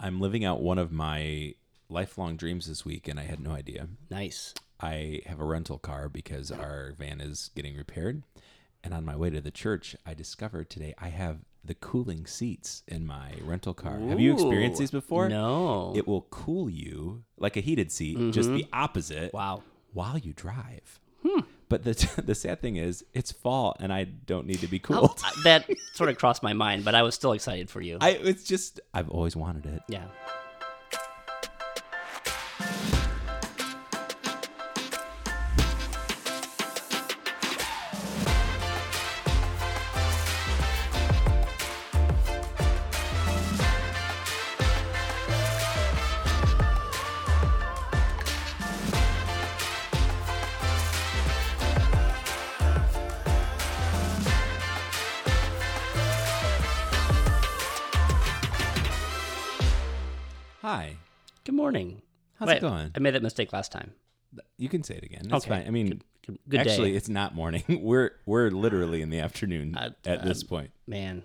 I'm living out one of my lifelong dreams this week, and I had no idea. Nice. I have a rental car because our van is getting repaired. And on my way to the church, I discovered today I have the cooling seats in my rental car. have you experienced these before? No. It will cool you like a heated seat, just mm-hmm. the opposite wow. while you drive. But the, the sad thing is, it's fall and I don't need to be cooled. Uh, that sort of crossed my mind, but I was still excited for you. I, it's just, I've always wanted it. yeah. Morning. How's Wait, it going? I made that mistake last time. You can say it again. It's Okay. fine. I mean, Good, good, good actually, day. it's not morning. We're we're literally in the afternoon Uh, at this point. Man,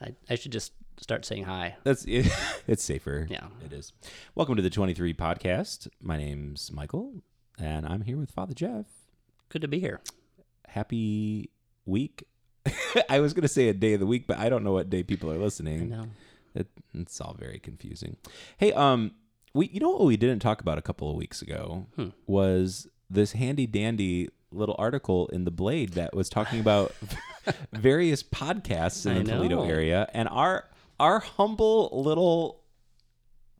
I, I should just start saying hi. That's it's safer. Yeah. it is. Welcome to the 23 podcast. My name's Michael, and I'm here with Father Jeff. Good to be here. Happy week. I was gonna say a day of the week, but I don't know what day people are listening. I know. It, it's all very confusing. Hey, um, we you know what we didn't talk about a couple of weeks ago Hmm. was this handy dandy little article in the Blade that was talking about various podcasts in I the Toledo know. area, and our our humble little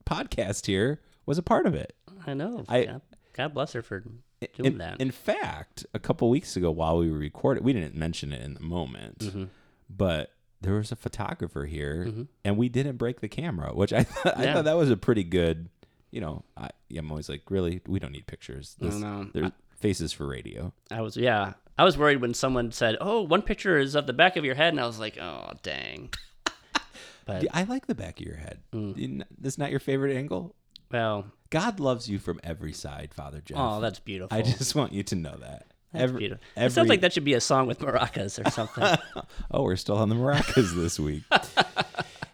podcast here was a part of it. I know. I- God, God bless her for doing In, that. in fact, a couple weeks ago, while we were recording, we didn't mention it in the moment, Mm-hmm. but there was a photographer here, and we didn't break the camera, which I th- I Yeah. thought that was a pretty good. You know, I, I'm always like, really, we don't need pictures. This, know. There's faces for radio. I was, yeah. I was worried when someone said, oh, one picture is of the back of your head. And I was like, oh, dang. But, I like the back of your head. Mm. That's not your favorite angle. well, God loves you from every side, Father Jeff. oh, that's beautiful. I just want you to know that. That's every, beautiful. every, It sounds like that should be a song with maracas or something. Oh, we're still on the maracas this week.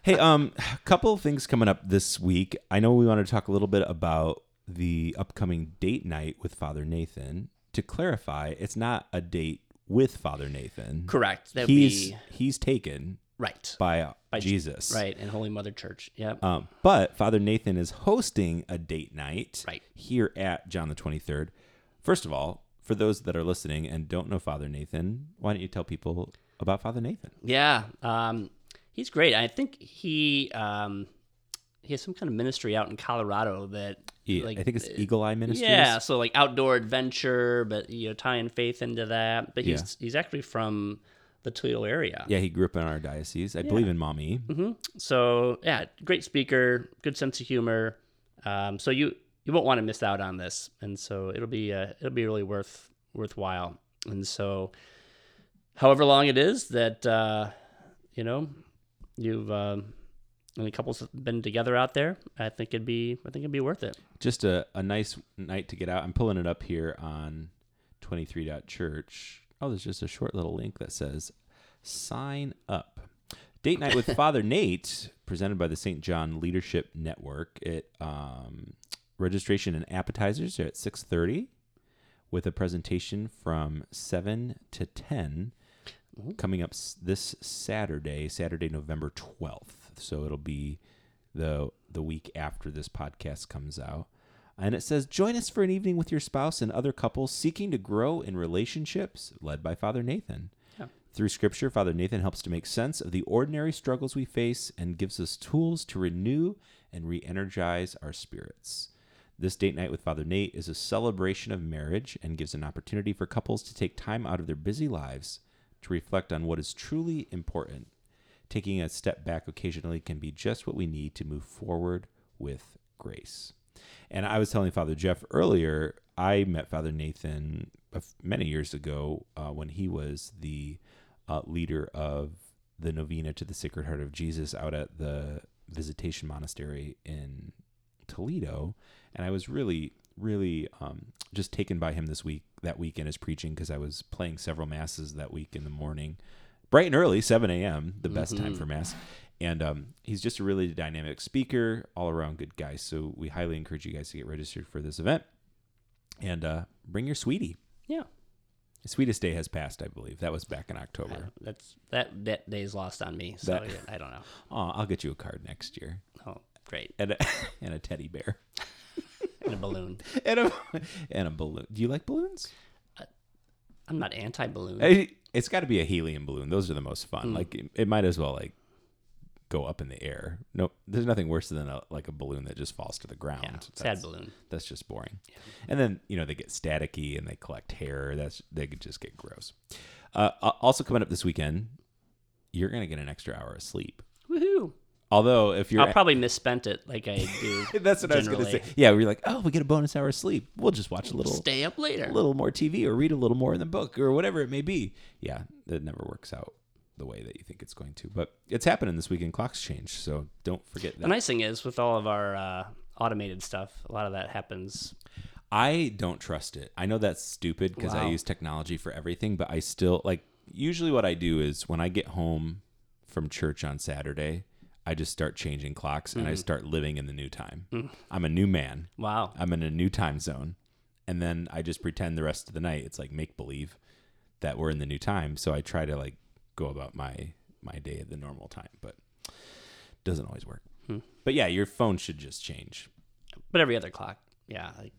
hey, um, a couple of things coming up this week. I know we want to talk a little bit about the upcoming date night with Father Nathan. To clarify, it's not a date with Father Nathan. Correct. That He's be he's taken right. by, By Je- Jesus. Right. And Holy Mother Church. Yep. Um, but Father Nathan is hosting a date night Right. here at John the 23rd. First of all, for those that are listening and don't know Father Nathan, why don't you tell people about Father Nathan? Yeah, um, he's great. I think he um, he has some kind of ministry out in Colorado that E- like I think it's Eagle Eye Ministries. yeah, so like outdoor adventure, but you know tying faith into that. But he's Yeah. he's actually from the Toledo area. Yeah, he grew up in our diocese. I believe in Maumee. hmm So yeah, great speaker, good sense of humor. Um, so you you won't want to miss out on this, and so it'll be uh, it'll be really worth worthwhile. And so, however long it is that uh, you know you've um, and the couples have been together out there, I think it'd be I think it'd be worth it. Just a, a nice night to get out. I'm pulling it up here on 23.church. Oh, there's just a short little link that says sign up. Date night with Father Nate, presented by the St. John Leadership Network. It um, registration and appetizers are at 6:30, with a presentation from 7 to 10 Mm-hmm. coming up s- this Saturday, Saturday, November 12th. So it'll be the the week after this podcast comes out. And it says, join us for an evening with your spouse and other couples seeking to grow in relationships, led by Father Nathan. Yeah. Through Scripture, Father Nathan helps to make sense of the ordinary struggles we face and gives us tools to renew and re energize our spirits. This date night with Father Nate is a celebration of marriage and gives an opportunity for couples to take time out of their busy lives to reflect on what is truly important. Taking a step back occasionally can be just what we need to move forward with grace. And I was telling Father Jeff earlier, I met Father Nathan many years ago uh, when he was the uh, leader of the novena to the Sacred Heart of Jesus out at the Visitation Monastery in Toledo, and I was really, really um, just taken by him this week, that week in his preaching, because I was playing several masses that week in the morning, bright and early, 7 a.m., the best time for mass. And um, he's just a really dynamic speaker, all around good guy. So we highly encourage you guys to get registered for this event and uh, bring your sweetie. Yeah. Sweetest day has passed, I believe. That was back in October. That's that that day's lost on me. So That- I don't know. Oh, I'll get you a card next year Oh, great. and a, and a teddy bear And a balloon. and a and a balloon. Do you like balloons? I'm not anti-balloon. Eh, It's got to be a helium balloon. Those are the most fun. Hmm. Like it, it might as well like go up in the air. No, there's nothing worse than a, like a balloon that just falls to the ground. yeah, sad That's- balloon. That's just boring. And then you know they get staticky and they collect hair. That's they could just get gross. Uh, also coming up this weekend, you're gonna get an extra hour of sleep. Woohoo! Although if you're I'll probably misspent it like I do. that's what I was gonna say. Yeah, we're like, oh, we get a bonus hour of sleep. We'll just watch a little Stay up later. a little more TV or read a little more in the book or whatever it may be. Yeah, that never works out the way that you think it's going to. But it's happening this weekend. Clocks change, so don't forget that. The nice thing is with all of our uh, automated stuff, a lot of that happens. I don't trust it. I know that's stupid because I use technology for everything, but I still like. Usually, what I do is when I get home from church on Saturday, I just start changing clocks and I mm-hmm. start living in the new time. Mm. I'm a new man. Wow. I'm in a new time zone. And then I just pretend the rest of the night it's like make believe that we're in the new time. So I try to like go about my my day at the normal time, but doesn't always work. Hmm. But yeah, your phone should just change. But every other clock, yeah, I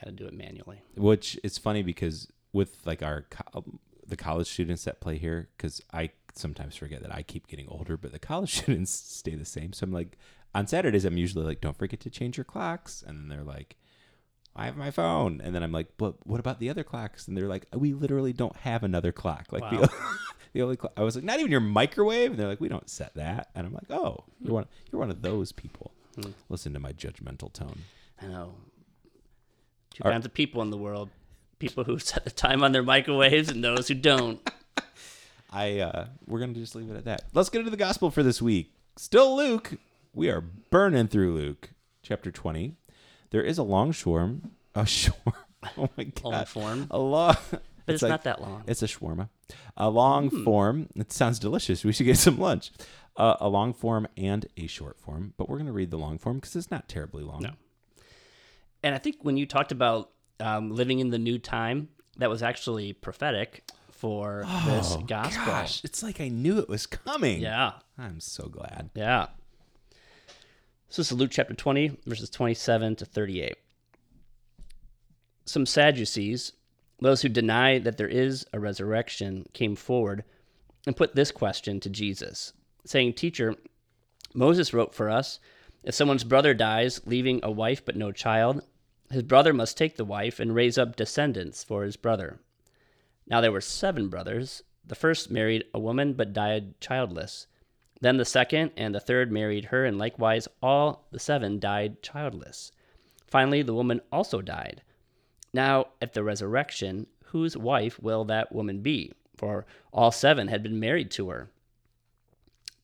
got to do it manually. Which is funny because with like our co- the college students that play here cuz I sometimes forget that I keep getting older, but the college students stay the same. So I'm like on Saturdays I'm usually like don't forget to change your clocks and then they're like I have my phone. And then I'm like, but what about the other clocks? And they're like, we literally don't have another clock. Like Wow. the, the only clock. I was like, not even your microwave. And they're like, we don't set that. And I'm like, oh, you're one, you're one of those people. Hmm. Listen to my judgmental tone. I know. Two Are- kinds of people in the world: people who set the time on their microwaves and those who don't. I, uh, we're going to just leave it at that. Let's get into the gospel for this week. Still Luke. We are burning through Luke chapter 20. There is a long shorm. A shorm. Oh my God. Long form, A long. but it's, like- not that long. It's a shawarma. A long Hmm. form. It sounds delicious. We should get some lunch. Uh, a long form and a short form. But we're going to read the long form because it's not terribly long. No. And I think when you talked about um, living in the new time, that was actually prophetic for this oh, gospel. Oh, Gosh, it's like I knew it was coming. Yeah, I'm so glad. yeah. So this is Luke chapter 20, verses 27 to 38. Some Sadducees, those who deny that there is a resurrection, came forward and put this question to Jesus, saying, Teacher, Moses wrote for us, if someone's brother dies, leaving a wife but no child, his brother must take the wife and raise up descendants for his brother. Now there were seven brothers. The first married a woman but died childless. Then the second and the third married her, and likewise all the seven died childless. Finally, the woman also died. Now, at the resurrection, whose wife will that woman be? For all seven had been married to her.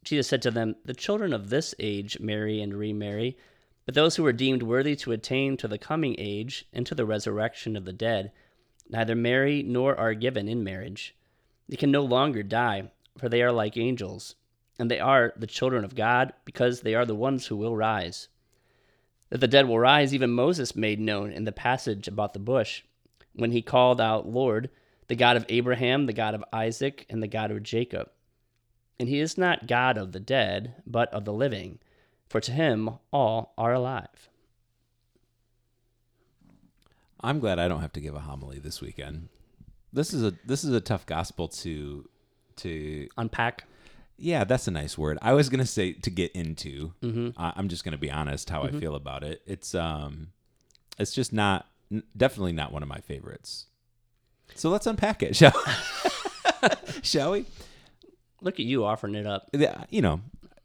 Jesus said to them, The children of this age marry and remarry, but those who are deemed worthy to attain to the coming age and to the resurrection of the dead neither marry nor are given in marriage. They can no longer die, for they are like angels, and they are the children of God, because they are the ones who will rise. That the dead will rise, even Moses made known in the passage about the bush, when he called out, Lord, the God of Abraham, the God of Isaac, and the God of Jacob. And he is not God of the dead, but of the living, for to him all are alive. I'm glad I don't have to give a homily this weekend. This is a this is a tough gospel to to Unpack. yeah that's a nice word. I was gonna say to get into. Mm-hmm. I I'm just gonna be honest how I feel about it. It's um, it's just not n- definitely not one of my favorites. So let's unpack it, shall shall we? Look at you offering it up. Yeah, you know.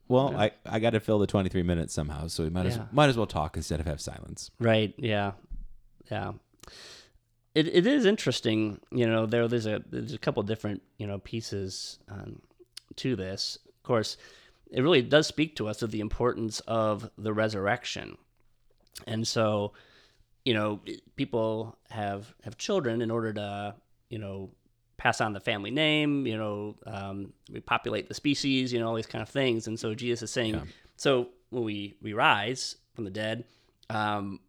Well, I, I got to fill the 23 minutes somehow, so we might as Yeah. might as well talk instead of have silence. Right. Yeah. Yeah. It it is interesting. You know, there there's a there's a couple different you know pieces um, to this. Of course, it really does speak to us of the importance of the resurrection, and so you know people have have children in order to you know pass on the family name. You know, um, we populate the species. You know, all these kind of things. And so Jesus is saying, Yeah. so when we we rise from the dead, um,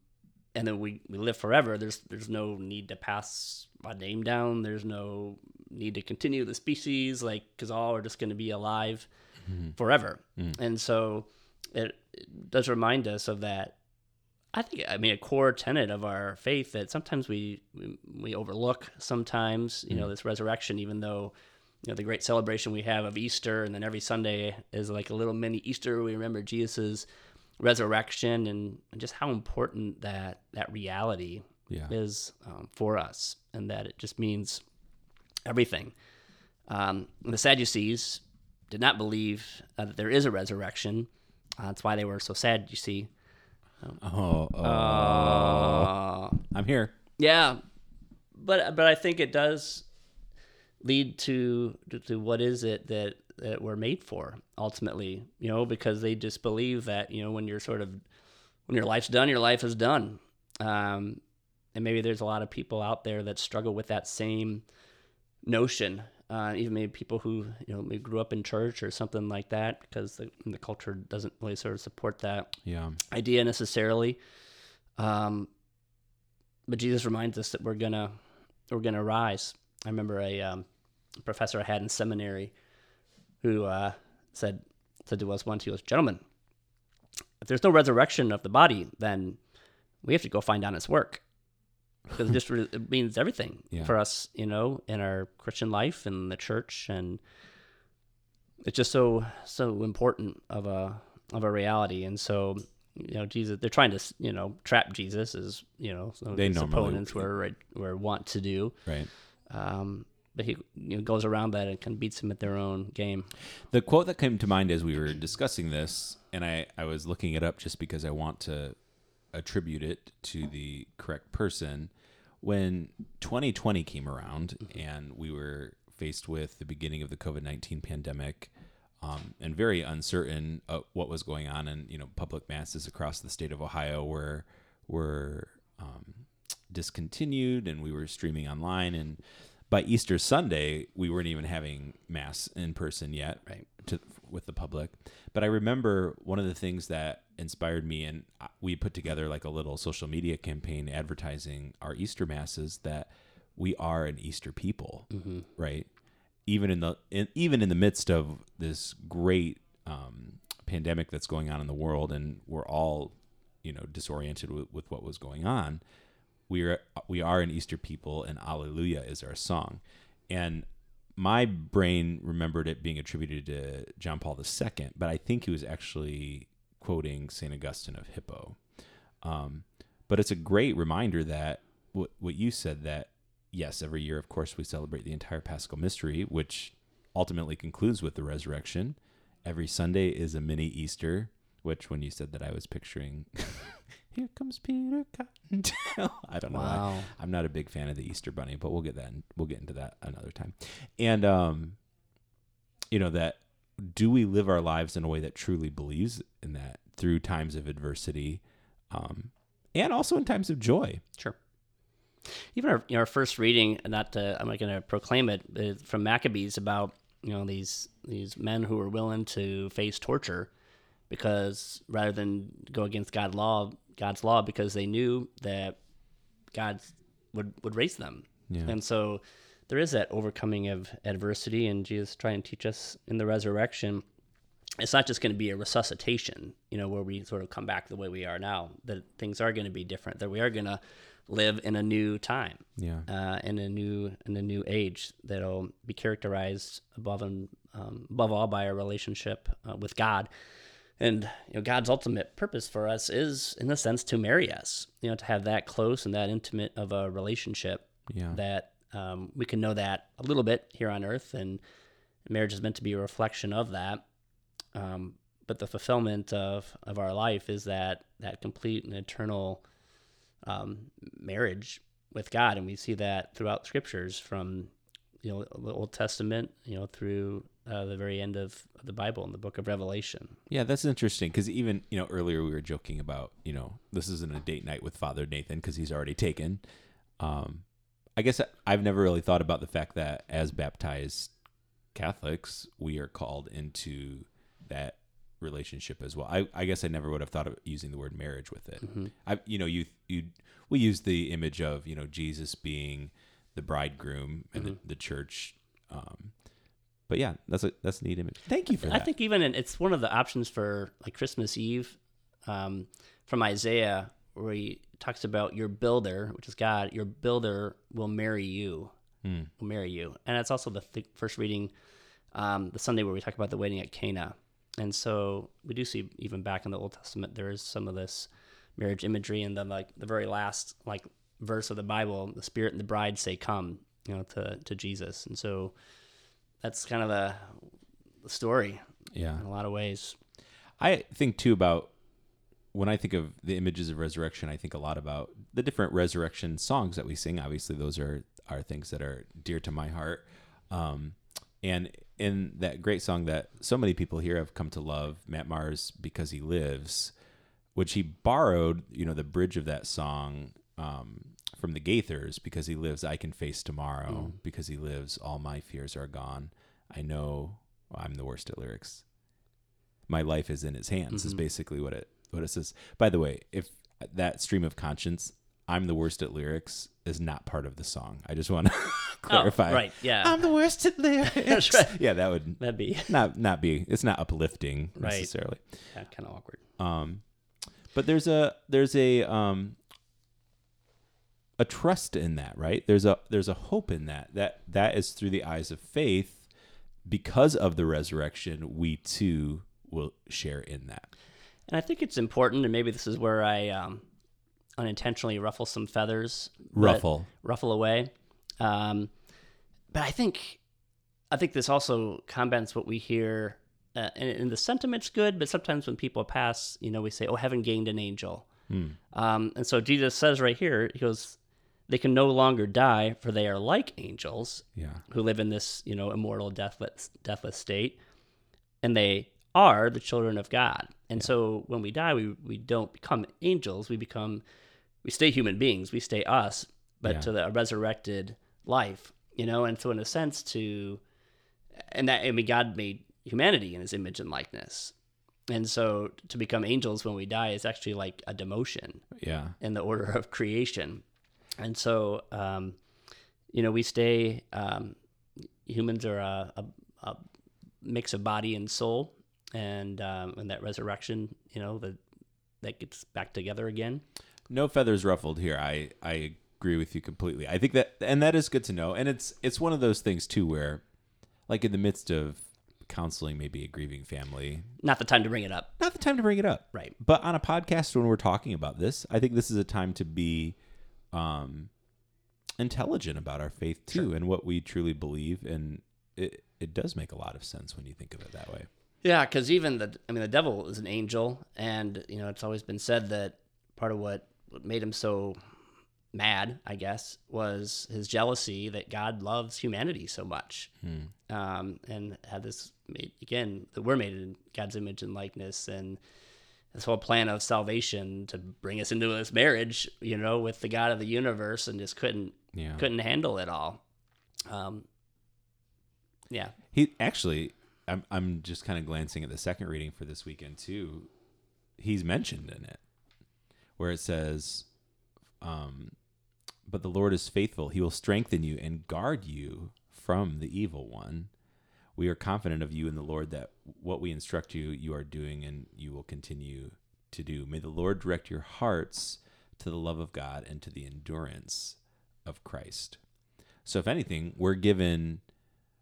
and then we, we live forever. There's there's no need to pass a name down. There's no need to continue the species, like because all are just going to be alive mm-hmm. forever. Mm. And so it, it does remind us of that. I think I mean a core tenet of our faith that sometimes we we, we overlook. Sometimes you know mm. this resurrection, even though you know the great celebration we have of Easter, and then every Sunday is like a little mini Easter. We remember Jesus's resurrection and, and just how important that that reality Yeah. is um, for us, and that it just means everything. Um, the Sadducees did not believe uh, that there is a resurrection. Uh, that's why they were so sad. You see, Oh, oh, uh, I'm here. yeah, but but I think it does lead to to, to what is it that that we're made for ultimately. You know, because they just believe that you know when you're sort of when your life's done, your life is done. Um, and maybe there's a lot of people out there that struggle with that same notion. Uh, even maybe people who you know maybe grew up in church or something like that, because the the culture doesn't really sort of support that Yeah. idea necessarily. Um, but Jesus reminds us that we're gonna we're gonna rise. I remember a um, professor I had in seminary who uh, said said to us once, he goes, "Gentlemen, if there's no resurrection of the body, then we have to go find honest work." Because it just re- it means everything Yeah. for us, you know, in our Christian life and the church, and it's just so so important of a of a reality. And so, you know, Jesus, they're trying to you know trap Jesus, as you know, some of They his opponents were were want to do. Right. Um, but he you know, goes around that and kind of beats them at their own game. The quote that came to mind as we were discussing this, and I, I was looking it up just because I want to attribute it to the correct person. When 2020 came around and we were faced with the beginning of the COVID 19 pandemic um, and very uncertain what was going on, and you know, public masses across the state of Ohio were were um, discontinued, and we were streaming online. And by Easter Sunday, we weren't even having mass in person yet, Right. To with the public. But I remember one of the things that inspired me, and we put together like a little social media campaign advertising our Easter masses that we are an Easter people, right? Even in the in, even in the midst of this great um, pandemic that's going on in the world, and we're all you know disoriented with, with what was going on we are we are an Easter people, and Alleluia is our song. And my brain remembered it being attributed to John Paul II, but I think he was actually quoting Saint Augustine of Hippo. Um, but it's a great reminder that what what you said that yes, every year, of course, we celebrate the entire Paschal Mystery, which ultimately concludes with the resurrection. Every Sunday is a mini Easter, which when you said that, I was picturing. Here comes Peter Cottontail. I don't know. why. I'm not a big fan of the Easter Bunny, but we'll get that. We'll get into that another time. And um, you know that do we live our lives in a way that truly believes in that through times of adversity, um, and also in times of joy? Sure. Even our, you know, our first reading, not to, I'm not going to proclaim it, but from Maccabees about you know these these men who were willing to face torture because rather than go against God law, God's law, because they knew that God would would raise them, Yeah. and so there is that overcoming of adversity, and Jesus trying to teach us in the resurrection. It's not just going to be a resuscitation, you know, where we sort of come back the way we are now. That things are going to be different. That we are going to live in a new time, Yeah. uh, in a new in a new age that'll be characterized above and um, above all by our relationship uh, with God. And you know, God's ultimate purpose for us is, in a sense, to marry us. You know, to have that close and that intimate of a relationship Yeah. that um, we can know that a little bit here on earth, and marriage is meant to be a reflection of that. Um, but the fulfillment of, of our life is that that complete and eternal um, marriage with God, and we see that throughout scriptures, from you know the Old Testament, you know through uh, the very end of, the Bible in the Book of Revelation. Yeah, that's interesting because even you know earlier we were joking about you know this isn't a date night with Father Nathan because he's already taken. Um, I guess I've never really thought about the fact that as baptized Catholics, we are called into that relationship as well. I, I guess I never would have thought of using the word marriage with it. I, you know, you you we use the image of you know Jesus being the bridegroom and the, the church. Um, but yeah, that's a that's a neat image. Thank you for I that. I think even in, it's one of the options for like Christmas Eve um, from Isaiah, where he talks about your builder, which is God. Your builder will marry you, Hmm. will marry you, and it's also the th- first reading, um, the Sunday where we talk about the wedding at Cana, and so we do see even back in the Old Testament there is some of this marriage imagery, and then like the very last like verse of the Bible, the Spirit and the bride say, "Come," you know, to to Jesus, and so that's kind of the the story yeah, in a lot of ways. I think too about when I think of the images of resurrection, I think a lot about the different resurrection songs that we sing. Obviously, those are are things that are dear to my heart. Um, and in that great song that so many people here have come to love, Matt Maher's, because he lives, which he borrowed, you know, the bridge of that song um, from the Gaithers, because he lives, I can face tomorrow. Because he lives, all my fears are gone. I know well, I'm the worst at lyrics my life is in his hands is basically what it what it says. By the way, if that stream of conscience, I'm the worst at lyrics is not part of the song. I just want to clarify. Oh, right, yeah. I'm the worst at lyrics. Right. Yeah, that would That'd be not not be it's not uplifting Right. necessarily. yeah, kind of awkward. Um but there's a there's a um a trust in that, right? There's a there's a hope in that. That that is through the eyes of faith because of the resurrection we too will share in that. And I think it's important, and maybe this is where I um, unintentionally ruffle some feathers. Ruffle. ruffle away. Um, but I think, I think this also combats what we hear, uh, and, and the sentiment's good. But sometimes when people pass, you know, we say, "Oh, heaven gained an angel," um, and so Jesus says right here, he goes, "They can no longer die, for they are like angels." Yeah. who live in this, you know, immortal, deathless, deathless state, and they are the children of God. And so when we die, we we don't become angels. We become, we stay human beings. We stay us, but Yeah. to the resurrected life, you know. And so in a sense, to, and that I mean, God made humanity in His image and likeness, and so to become angels when we die is actually like a demotion Yeah. in the order of creation. And so, um, you know, we stay, um, humans are a, a, a mix of body and soul. And, um, and that resurrection, you know, the, that gets back together again. No feathers ruffled here. I I agree with you completely. I think that and that is good to know. And it's it's one of those things too where like in the midst of counseling maybe a grieving family, Not the time to bring it up. not the time to bring it up. Right. But on a podcast when we're talking about this, I think this is a time to be um intelligent about our faith too and what we truly believe and it it does make a lot of sense when you think of it that way. Yeah, because even the, I mean, the devil is an angel, and you know, it's always been said that part of what, what made him so mad, I guess, was his jealousy that God loves humanity so much, um, and had this made, again that we're made in God's image and likeness, and this whole plan of salvation to bring us into this marriage, you know, with the God of the universe, and just couldn't Yeah. couldn't handle it all. Um, yeah, He actually, I'm I'm just kind of glancing at the second reading for this weekend too. He's mentioned in it where it says, um, "But the Lord is faithful; He will strengthen you and guard you from the evil one." We are confident of you in the Lord that what we instruct you, you are doing, and you will continue to do. May the Lord direct your hearts to the love of God and to the endurance of Christ. So, if anything, we're given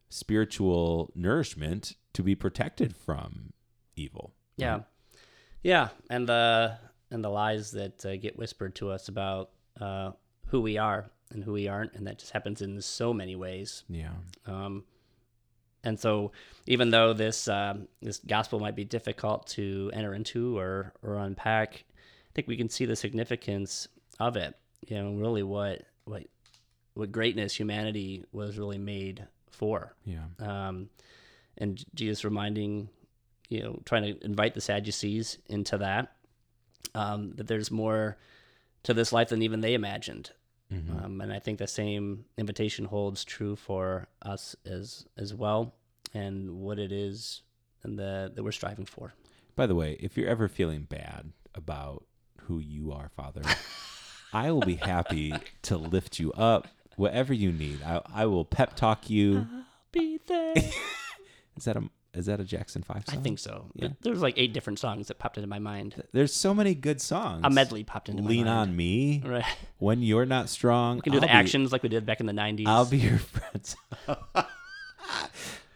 spiritual nourishment to be protected from evil. Yeah, yeah, and the and the lies that uh, get whispered to us about uh, who we are and who we aren't, and that just happens in so many ways. Yeah. Um, and so, even though this um, this gospel might be difficult to enter into or or unpack, I think we can see the significance of it. You know, really what what what greatness humanity was really made for Yeah. um, and Jesus reminding, you know, trying to invite the Sadducees into that, um, that there's more to this life than even they imagined. Um, and I think the same invitation holds true for us as as well, and what it is and the that we're striving for. By the way, if you're ever feeling bad about who you are, Father, I will be happy to lift you up, whatever you need. I, I will pep talk you. I'll Be there. Is that a is that a Jackson Five song? I think so. Yeah. There's like eight different songs that popped into my mind. There's so many good songs. A medley popped into Lean my mind. Lean on me Right. when you're not strong. We can do the I'll be- actions like we did back in the 90s. I'll be your friend.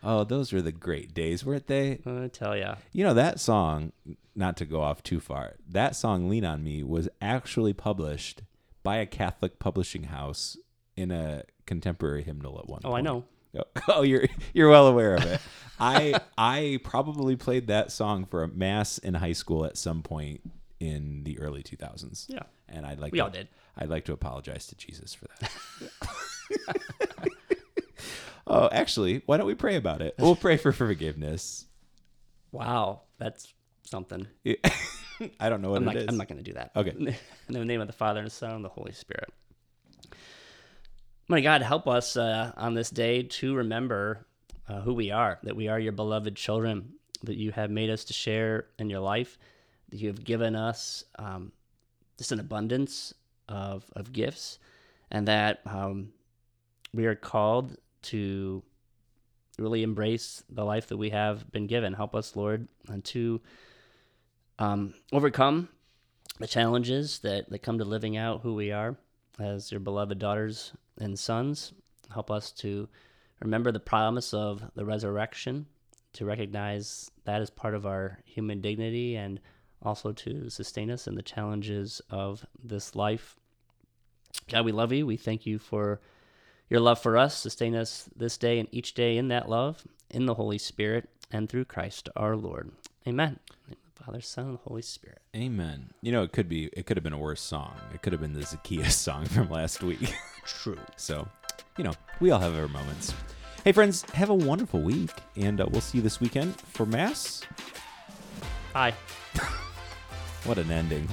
oh, those were the great days, weren't they? I tell ya. You know that song. Not to go off too far. That song "Lean on Me" was actually published by a Catholic publishing house in a contemporary hymnal at one. Oh, I know. Oh, you're you're well aware of it. I I probably played that song for a mass in high school at some point in the early 2000s. Yeah. and I'd like We to, all did. I'd like to apologize to Jesus for that. oh, actually, why don't we pray about it? We'll pray for forgiveness. Wow. That's something. I don't know what I'm it not, is. I'm not going to do that. Okay. In the name of the Father, and the Son, and the Holy Spirit. My God, help us uh, on this day to remember uh, who we are, that we are your beloved children, that you have made us to share in your life, that you have given us um, just an abundance of, of gifts, and that um, we are called to really embrace the life that we have been given. Help us, Lord, and to um, overcome the challenges that, that come to living out who we are as your beloved daughters and sons. Help us to remember the promise of the resurrection, to recognize that as part of our human dignity, and also to sustain us in the challenges of this life. God, we love you. We thank you for your love for us. Sustain us this day and each day in that love, in the Holy Spirit, and through Christ our Lord. Amen. In of the Father, Son, and Holy Spirit. Amen. You know, it could be. It could have been a worse song. It could have been the Zacchaeus song from last week. True. So, you know, we all have our moments. Hey, friends, have a wonderful week, and uh, we'll see you this weekend for Mass. Bye. What an ending.